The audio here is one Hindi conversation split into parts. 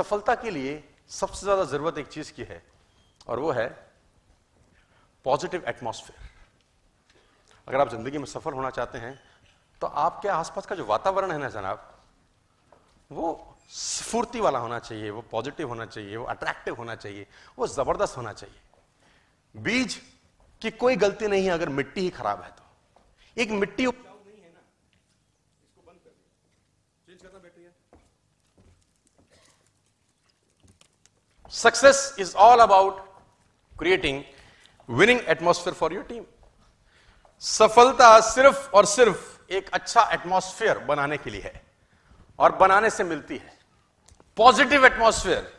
सफलता के लिए सबसे ज़्यादा ज़रूरत एक चीज़ की है, और वो है पॉजिटिव एटमॉस्फेयर। अगर आप ज़िंदगी में सफल होना चाहते हैं तो आपके आसपास का जो वातावरण है ना जनाब, वो स्फूर्ति वाला होना चाहिए, वो पॉजिटिव होना चाहिए, वो अट्रैक्टिव होना चाहिए, वो ज़बरदस्त होना चाहिए। बीज की कोई गलती नहीं है अगर मिट्टी ही खराब है तो। एक मिट्टी उपजाऊ नहीं है ना इसको बंद कर दिया चेंज करना बैटरी है success is all about creating winning atmosphere for your team सफलता सिर्फ़ और सिर्फ़ एक अच्छा एटमॉस्फेयर बनाने के लिए है और बनाने से मिलती है। Positive atmosphere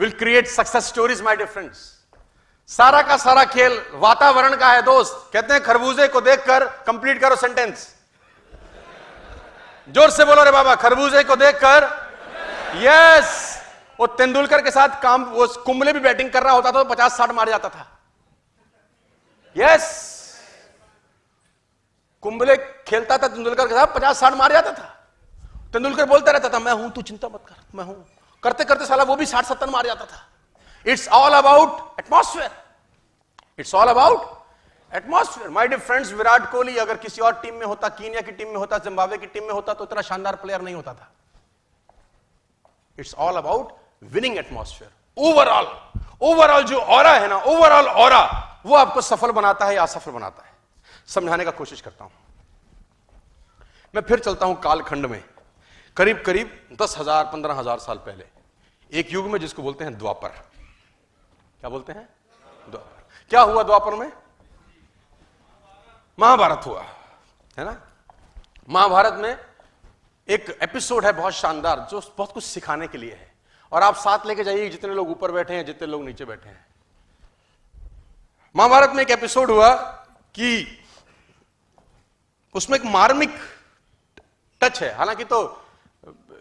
will create success stories my difference सारा का सारा खेल वातावरण का है, दोस्त। कहते हैं खरबूजे को देखकर कंप्लीट करो सेंटेंस ज़ोर से बोलो रे बाबा, खरबूजे को देखकर यस वो तेंदुलकर के साथ काम, वो कुंबले भी बैटिंग कर रहा होता था तो पचास साठ मार जाता था। यस कुंबले खेलता था तेंदुलकर के साथ, पचास साठ मार जाता था। तेंदुलकर बोलता रहता था, मैं हूँ, तू चिंता मत कर, मैं हूँ। करते करते साला वो भी साठ सत्तर मार जाता था। It's all about atmosphere it's all about atmosphere my dear friends Virat Kohli अगर किसी और टीम में होता, कीनिया की टीम में होता, जिम्बाब्वे की टीम में होता तो इतना शानदार प्लेयर नहीं होता था। It's all about winning atmosphere overall overall जो और है ना ओवरऑल और वो आपको सफल बनाता है या असफल बनाता है? समझाने का कोशिश करता हूँ। मैं फिर चलता हूँ कालखंड में। करीब करीब दस हज़ार, पंद्रह हज़ार साल पहले। एक युग में जिसको बोलते हैं द्वापर। क्या बोलते हैं? द्वापर। क्या हुआ द्वापर में? महाभारत हुआ, है ना? महाभारत में एक एपिसोड है बहुत शानदार, जो बहुत कुछ सिखाने के लिए है। और आप साथ लेके जाइए जितने लोग ऊपर बैठे हैं, जितने लोग नीचे बैठे हैं। महाभारत में एक एपिसोड हुआ कि उसमें एक मार्मिक टच है। हालाँकि तो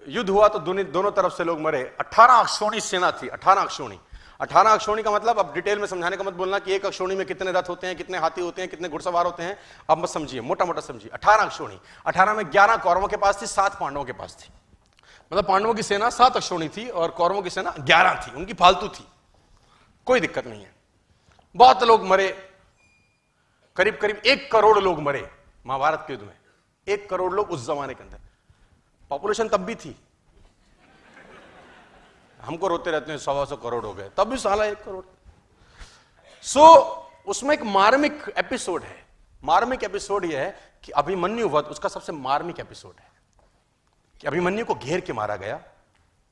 युद्ध हुआ तो दोनों तरफ़ से लोग मरे। 18 अक्षोणी सेना थी 18 अक्षोणी। 18 अक्षोणी का मतलब अब डिटेल में समझाने का मत बोलना कि एक अक्षोणी में कितने रथ होते हैं, कितने हाथी होते हैं, कितने घुड़सवार होते हैं, अब मत समझिए मोटा मोटा समझिए। 18 अक्षोणी। 18 में 11 कौरवों के पास थी, सात पांडवों के पास थी। मतलब पांडवों की सेना सात अक्षोणी थी और कौरवों की सेना ग्यारह थी उनकी फालतू थी। कोई दिक्कत नहीं है। बहुत लोग मरे करीब करीब एक करोड़ लोग मरे महाभारत के युद्ध में। एक करोड़ लोग उस जमाने के अंदर। पॉपुलेशन तब भी थी। हमको रोते रहते हैं सवा सौ करोड़ हो गए। तब भी साला एक करोड़। सो so, उसमें एक मार्मिक एपिसोड है। मार्मिक एपिसोड यह है कि अभिमन्यु वध उसका सबसे मार्मिक एपिसोड है। कि अभिमन्यु को घेर के मारा गया।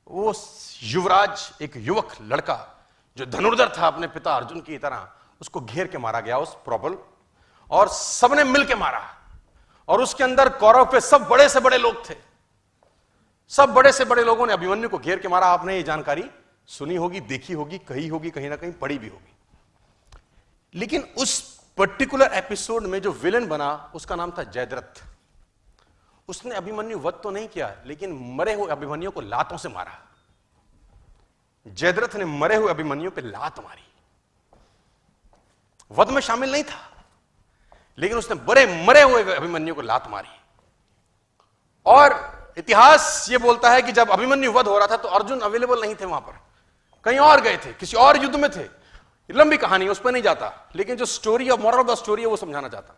वो युवराज, एक युवक लड़का, जो धनुर्धर था अपने पिता अर्जुन की तरह, उसको घेर के मारा गया, उस प्रॉबल, और सबने मिल के मारा। और उसके अंदर कौरव पे सब बड़े से बड़े लोग थे। सब बड़े से बड़े लोगों ने अभिमन्यु को घेर के मारा। आपने ये जानकारी सुनी होगी, देखी होगी, कही होगी, कहीं ना कहीं पढ़ी भी होगी। लेकिन उस पर्टिकुलर एपिसोड में जो विलन बना, उसका नाम था जयद्रथ। उसने अभिमन्यु वध तो नहीं किया, लेकिन मरे हुए अभिमन्यु को लातों से मारा। जयद्रथ ने मरे हुए अभिमन्यु पे लात मारी। वध में शामिल नहीं था, लेकिन उसने बड़े मरे हुए अभिमन्यु को लात मारी। और इतिहास यह बोलता है कि जब अभिमन्यु वध हो रहा था तो अर्जुन अवेलेबल नहीं थे वहाँ पर। कहीं और गए थे, किसी और युद्ध में थे। लंबी कहानी, उस पर नहीं जाता। लेकिन जो story of moral of the story है, वो समझाना चाहता।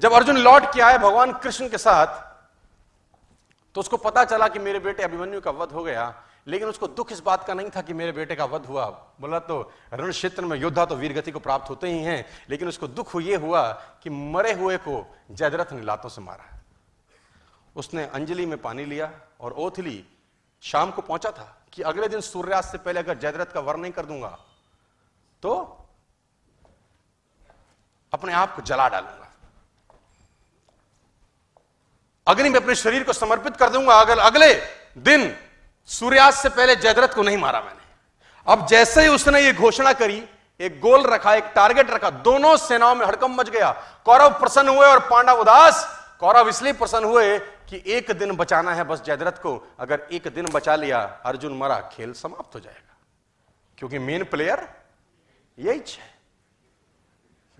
जब अर्जुन लौट के आए भगवान कृष्ण के साथ तो उसको पता चला कि मेरे बेटे अभिमन्यु का वध हो गया, लेकिन उसको दुख इस बात का नहीं था कि मेरे बेटे का वध हुआ। बोला तो रण क्षेत्र में योद्धा तो वीरगति को प्राप्त होते ही हैं, लेकिन उसको दुख यह हुआ कि मरे हुए को जयद्रथ ने लातों से मारा। उसने अंजलि में पानी लिया और ओथ ली शाम को पहुँचा था कि अगले दिन सूर्यास्त से पहले अगर जयद्रथ का वर नहीं कर दूँगा तो अपने आप को जला डालूँगा। अग्नि में अपने शरीर को समर्पित कर दूँगा, अगर अगले दिन सूर्यास्त से पहले जयद्रथ को नहीं मारा मैंने। अब जैसे ही उसने ये घोषणा करी, एक गोल रखा, एक टारगेट रखा, दोनों सेनाओं में हड़कम मच गया। कौरव प्रसन्न हुए और पांडव उदास। कौरव इसलिए प्रसन्न हुए कि एक दिन बचाना है बस जयद्रथ को। अगर एक दिन बचा लिया, अर्जुन मरा खेल समाप्त हो जाएगा। क्योंकि मेन प्लेयर यही है।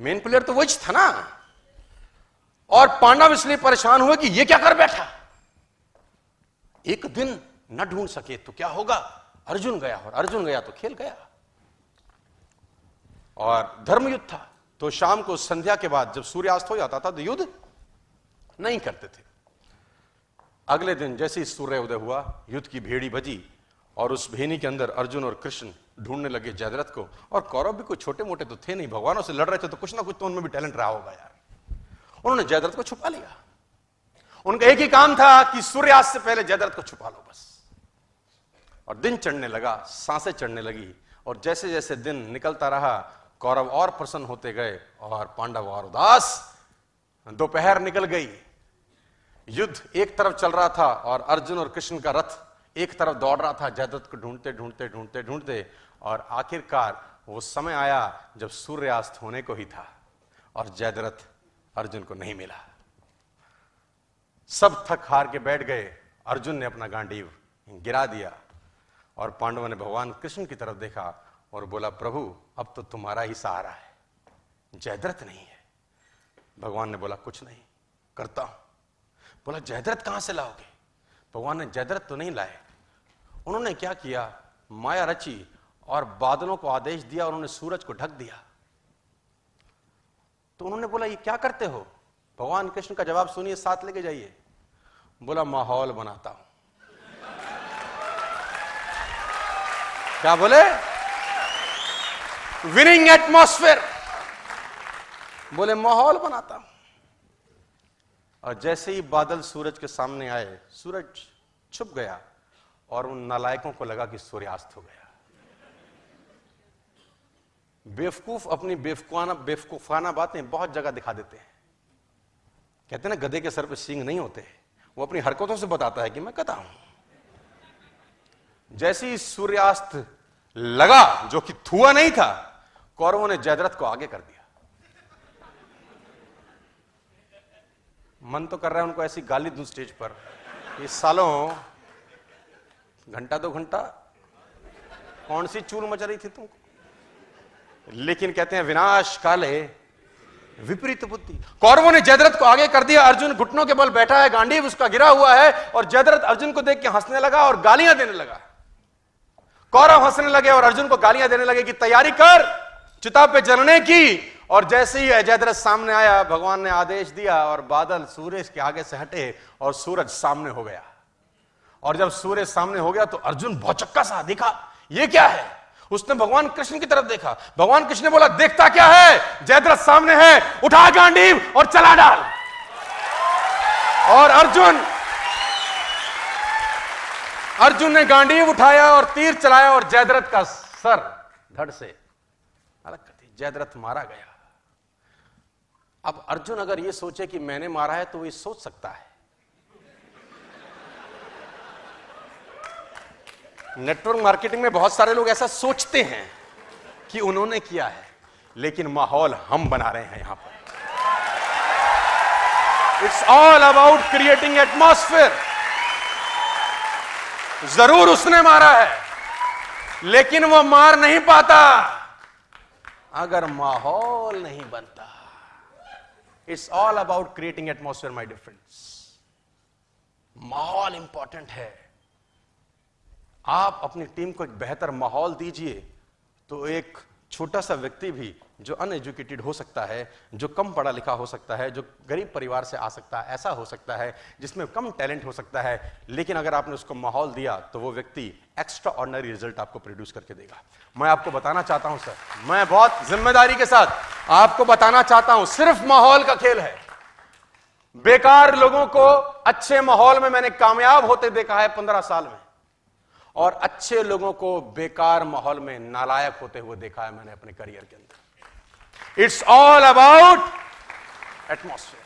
मेन प्लेयर तो वही था ना। और पांडव इसलिए परेशान हुए कि ये क्या कर बैठा? एक दिन न ढूंढ सके तो क्या होगा? अर्जुन गया और अर्जुन गया तो खेल गया। और धर्म युद्ध था। तो शाम को संध्या के बाद जब सूर्यास्त हो जाता था तो युद्ध नहीं करते थे। अगले दिन जैसे ही सूर्य उदय हुआ, युद्ध की भेड़ी बजी और उस भेनी के अंदर अर्जुन और कृष्ण ढूँढने लगे जयद्रथ को। और कौरव भी कोई छोटे मोटे तो थे नहीं। भगवानों से लड़ रहे थे तो कुछ ना कुछ तो उनमें भी टैलेंट रहा होगा यार। उन्होंने जयद्रथ को छुपा लिया। उनका एक ही काम था कि सूर्यास्त से पहले जयद्रथ को छुपा लो बस। और दिन चढ़ने लगा, साँसें चढ़ने लगी और जैसे जैसे दिन निकलता रहा, कौरव और प्रसन्न होते गए और पांडव और उदास दोपहर निकल गई। युद्ध एक तरफ़ चल रहा था और अर्जुन और कृष्ण का रथ एक तरफ़ दौड़ रहा था जयदत्त को ढूंढते ढूंढते ढूंढते ढूंढते और आखिरकार वो समय आया जब सूर्यास्त होने को ही था और जयद्रथ अर्जुन को नहीं मिला। सब थक हार के बैठ गए। अर्जुन ने अपना गांडीव गिरा दिया और पांडवों ने भगवान कृष्ण की तरफ़ देखा और बोला, प्रभु, अब तो तुम्हारा ही सहारा है। जयद्रथ नहीं है। भगवान ने बोला, कुछ नहीं, करता हूँ। बोला, जयद्रथ कहाँ से लाओगे? भगवान ने, जयद्रथ तो नहीं लाए। उन्होंने क्या किया? माया रची और बादलों को आदेश दिया और उन्होंने सूरज को ढक दिया। तो उन्होंने बोला, ये क्या करते हो? भगवान कृष्ण का जवाब सुनिए, साथ लेके जाइए। बोला, माहौल बनाता हूँ। क्या बोले? विनिंग एटमोस्फेयर बोले, माहौल बनाता हूँ। और जैसे ही बादल सूरज के सामने आए, सूरज छुप गया और उन नालायकों को लगा कि सूर्यास्त हो गया। बेवकूफ़ अपनी बेवकूफाना बेवकूफाना बातें बहुत जगह दिखा देते हैं। कहते हैं ना, गधे के सर पे सींग नहीं होते। वो अपनी हरकतों से बताता है कि मैं कथा हूँ। जैसे सूर्यास्त लगा, जो कि थुआ नहीं था, कौरवों ने जयद्रथ को आगे कर दिया। मन तो कर रहा है उनको ऐसी गाली दू स्टेज पर ये सालों, घंटा दो घंटा, कौन सी चूल मच रही थी तुमको? लेकिन कहते हैं, विनाश काले। विपरीत बुद्धि कौरवों ने जयद्रथ को आगे कर दिया। अर्जुन घुटनों के बल बैठा है गांडी उसका गिरा हुआ है और जयद्रथ अर्जुन को देख के हंसने लगा और गालियाँ देने लगा। कौरव हंसने लगे और अर्जुन को गालियाँ देने लगे कि तैयारी कर, चिता पे जलने की। और जैसे ही अजयद्रथ सामने आया, भगवान ने आदेश दिया और बादल सूर्य के आगे से हटे और सूरज सामने हो गया। और जब सूर्य सामने हो गया तो अर्जुन भौचक्का सा दिखा, ये क्या है? उसने भगवान कृष्ण की तरफ़ देखा। भगवान कृष्ण ने बोला, देखता क्या है? जयद्रथ सामने है, उठा गांडीव और चला डाल। और अर्जुन अर्जुन ने गांडीव उठाया और तीर चलाया और जयद्रथ का सर धड़ से अलग कर दी जयद्रथ मारा गया। अब अर्जुन अगर यह सोचे कि मैंने मारा है तो वो ये सोच सकता है। नेटवर्क मार्केटिंग में बहुत सारे लोग ऐसा सोचते हैं कि उन्होंने किया है, लेकिन माहौल हम बना रहे हैं यहाँ पर। It's all about creating atmosphere ज़रूर उसने मारा है, लेकिन वो मार नहीं पाता। अगर माहौल नहीं बनता it's all about creating atmosphere my difference माहौल इंपॉर्टेंट है। आप अपनी टीम को एक बेहतर माहौल दीजिए तो एक छोटा सा व्यक्ति भी जो अनएजुकेटेड हो सकता है, जो कम पढ़ा लिखा हो सकता है, जो गरीब परिवार से आ सकता है, ऐसा हो सकता है, जिसमें कम टैलेंट हो सकता है, लेकिन अगर आपने उसको माहौल दिया तो वो व्यक्ति एक्स्ट्रा ऑर्डनरी रिज़ल्ट आपको प्रोड्यूस करके देगा। मैं आपको बताना चाहता हूँ, सर, मैं बहुत ज़िम्मेदारी के साथ आपको बताना चाहता हूँ, सिर्फ़ माहौल का खेल है। बेकार लोगों को अच्छे माहौल में मैंने कामयाब होते देखा है पंद्रह साल में। और अच्छे लोगों को बेकार माहौल में नालायक होते हुए देखा है मैंने अपने करियर के अंदर। It's all about atmosphere